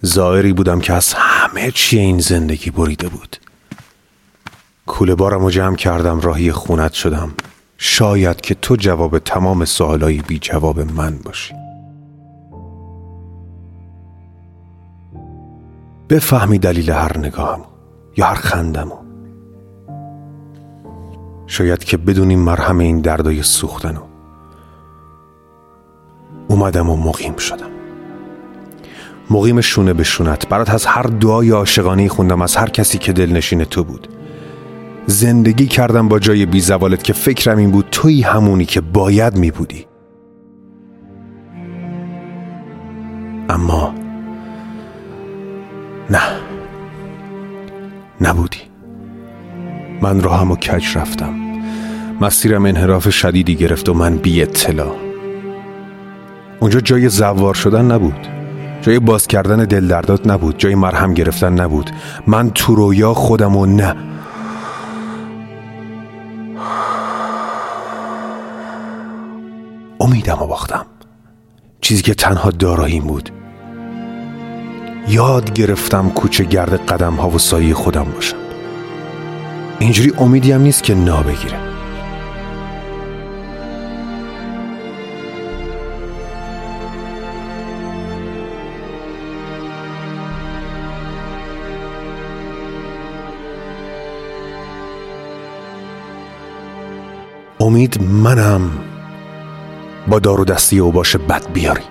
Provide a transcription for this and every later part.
زائری بودم که از همه چی این زندگی بریده بود. کوله بارم رو جمع کردم راهی خونت شدم. شاید که تو جواب تمام سوالایی بی جواب من باشی. بفهمی دلیل هر نگاهم یا هر خندمو. شاید که بدونی مرهم این دردای سوختنو. اومدم و مقیم شدم. مقیم شونه به شونت. برات از هر دعای عاشقانه خوندم از هر کسی که دلنشین تو بود. زندگی کردم با جای بی زوالت که فکرم این بود توی همونی که باید می بودی. اما نه نبودی. من راهم و کج رفتم. مسیرم انحراف شدیدی گرفت و من بی اطلاع. اونجا جای زوار شدن نبود. جای باز کردن دلدردات نبود جای مرهم گرفتن نبود. من تو رویا خودم و نه. امیدم و باختم چیزی که تنها داراییم بود. یاد گرفتم کوچه گرد قدم ها و سایه خودم باشم. اینجوری امیدی هم نیست که نابگیره امید منم با دار و دستی او باشه بد بیاری.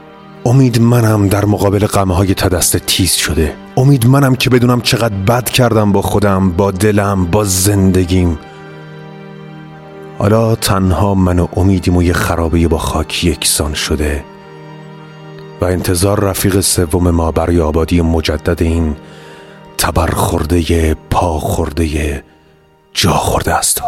امید منم در مقابل قمه های تدست تیز شده. امید منم که بدونم چقدر بد کردم با خودم با دلم با زندگیم. حالا تنها من و امیدیم و یه خرابه با خاک یکسان شده. و انتظار رفیق سوم ما برای آبادی مجدد این تبر خورده پا خورده جا خورده است.